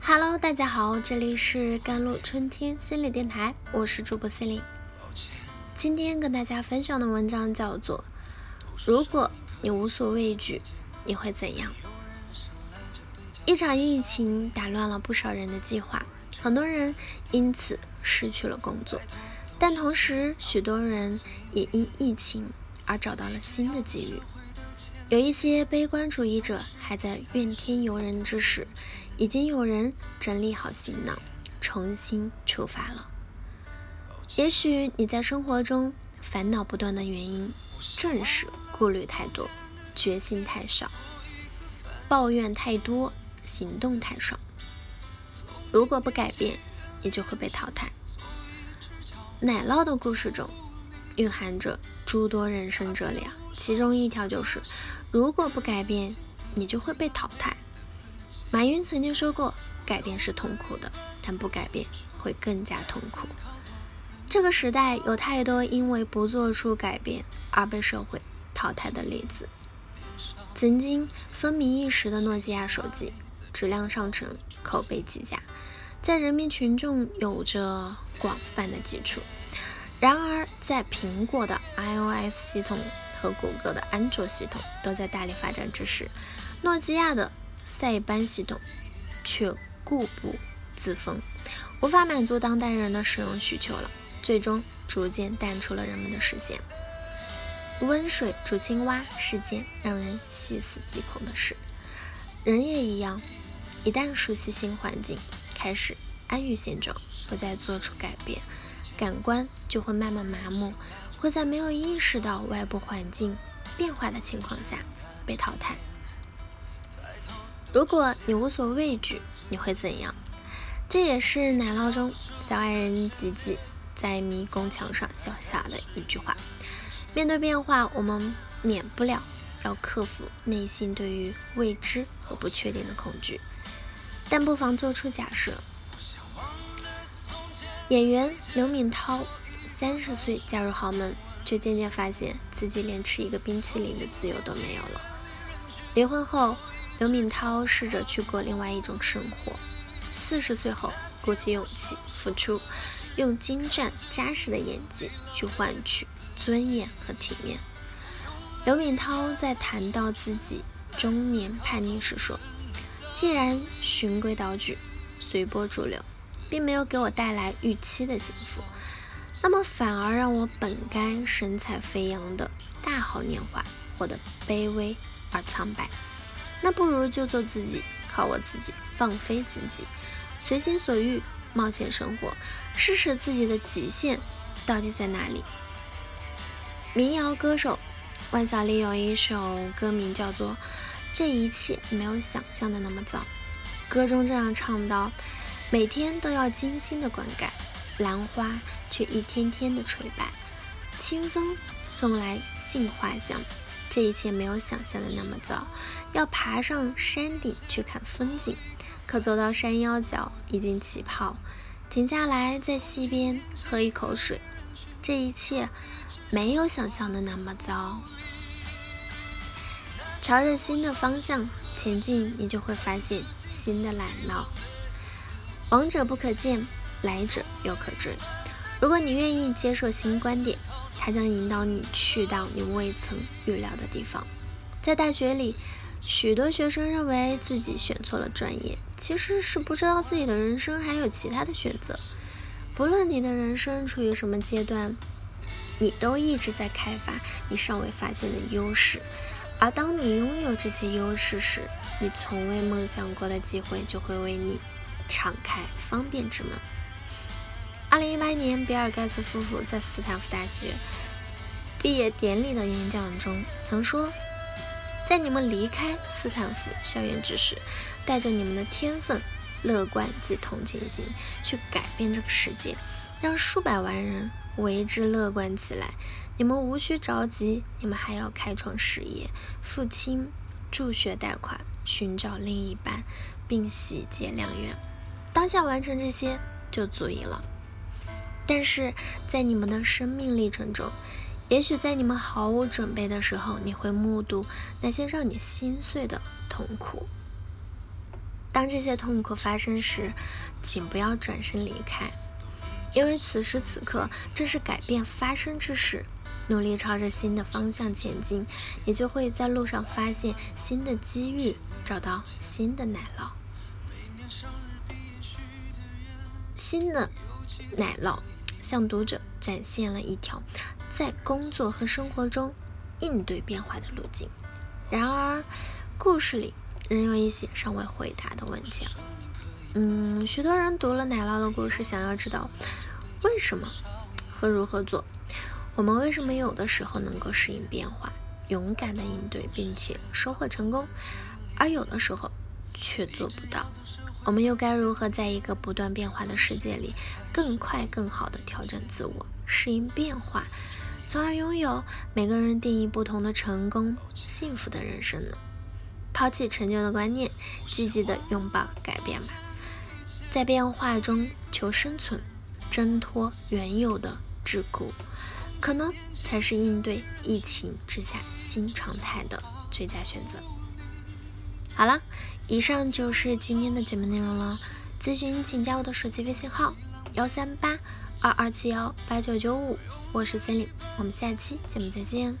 Hello，大家好，这里是甘露春天心理电台，我是主播 c e l i n e 今天跟大家分享的文章叫做：如果你无所畏惧，你会怎样？一场疫情打乱了不少人的计划，很多人因此失去了工作，但同时许多人也因疫情而找到了新的机遇。有一些悲观主义者还在怨天尤人之时。已经有人整理好行囊，重新出发了。也许你在生活中烦恼不断的原因，正是顾虑太多，决心太少，抱怨太多，行动太少。如果不改变，你就会被淘汰。奶酪的故事中，蕴含着诸多人生哲理啊，其中一条就是：如果不改变，你就会被淘汰。马云曾经说过：“改变是痛苦的，但不改变会更加痛苦。”这个时代有太多因为不做出改变而被社会淘汰的例子。曾经风靡一时的诺基亚手机，质量上乘，口碑极佳，在人民群众有着广泛的基础。然而，在苹果的 iOS 系统和谷歌的安卓系统都在大力发展之时，诺基亚的塞班系统却固步自封，无法满足当代人的使用需求了，最终逐渐淡出了人们的视线。温水煮青蛙是件让人细思极恐的事，人也一样，一旦熟悉新环境，开始安于现状，不再做出改变，感官就会慢慢麻木，会在没有意识到外部环境变化的情况下被淘汰。如果你无所畏惧，你会怎样？这也是奶酪中小矮人吉吉在迷宫墙上写下的一句话。面对变化，我们免不了要克服内心对于未知和不确定的恐惧，但不妨做出假设。演员刘敏涛三十岁嫁入豪门，却渐渐发现自己连吃一个冰淇淋的自由都没有了。离婚后。刘敏涛试着去过另外一种生活。四十岁后，鼓起勇气付出，用精湛扎实的演技去换取尊严和体面。刘敏涛在谈到自己中年叛逆时说：“既然循规蹈矩、随波逐流，并没有给我带来预期的幸福，那么反而让我本该神采飞扬的大好年华活得卑微而苍白。”那不如就做自己，靠我自己，放飞自己，随心所欲，冒险生活，试试自己的极限到底在哪里。民谣歌手万晓利有一首歌名叫做《这一切没有想象的那么糟》，歌中这样唱道：每天都要精心的灌溉，兰花却一天天的垂败，清风送来杏花香。这一切没有想象的那么糟，要爬上山顶去看风景，可走到山腰脚已经起泡，停下来在溪边喝一口水。这一切没有想象的那么糟，朝着新的方向前进，你就会发现新的奶酪。王者不可见，来者犹可追。如果你愿意接受新观点。它将引导你去到你未曾预料的地方。在大学里，许多学生认为自己选错了专业，其实是不知道自己的人生还有其他的选择。不论你的人生处于什么阶段，你都一直在开发你尚未发现的优势。而当你拥有这些优势时，你从未梦想过的机会就会为你敞开方便之门。二零一八年，比尔·盖茨夫妇在斯坦福大学毕业典礼的演讲中曾说：“在你们离开斯坦福校园之时，带着你们的天分、乐观及同情心，去改变这个世界，让数百万人为之乐观起来。你们无需着急，你们还要开创事业、付清助学贷款、寻找另一半，并喜结良缘。当下完成这些就足以了。”但是在你们的生命历程中，也许在你们毫无准备的时候，你会目睹那些让你心碎的痛苦。当这些痛苦发生时，请不要转身离开，因为此时此刻正是改变发生之时。努力朝着新的方向前进，你就会在路上发现新的机遇，找到新的奶酪。新的奶酪向读者展现了一条在工作和生活中应对变化的路径。然而，故事里仍有一些尚未回答的问题。嗯，许多人读了奶酪的故事，想要知道为什么和如何做。我们为什么有的时候能够适应变化，勇敢的应对，并且收获成功，而有的时候却做不到？我们又该如何在一个不断变化的世界里，更快、更好的调整自我，适应变化，从而拥有每个人定义不同的成功、幸福的人生呢？抛弃陈旧的观念，积极的拥抱改变吧，在变化中求生存，挣脱原有的桎梏。可能才是应对疫情之下新常态的最佳选择。好了，以上就是今天的节目内容了。咨询请加我的手机微信号：幺三八二二七幺八九九五，我是森林，我们下期节目再见。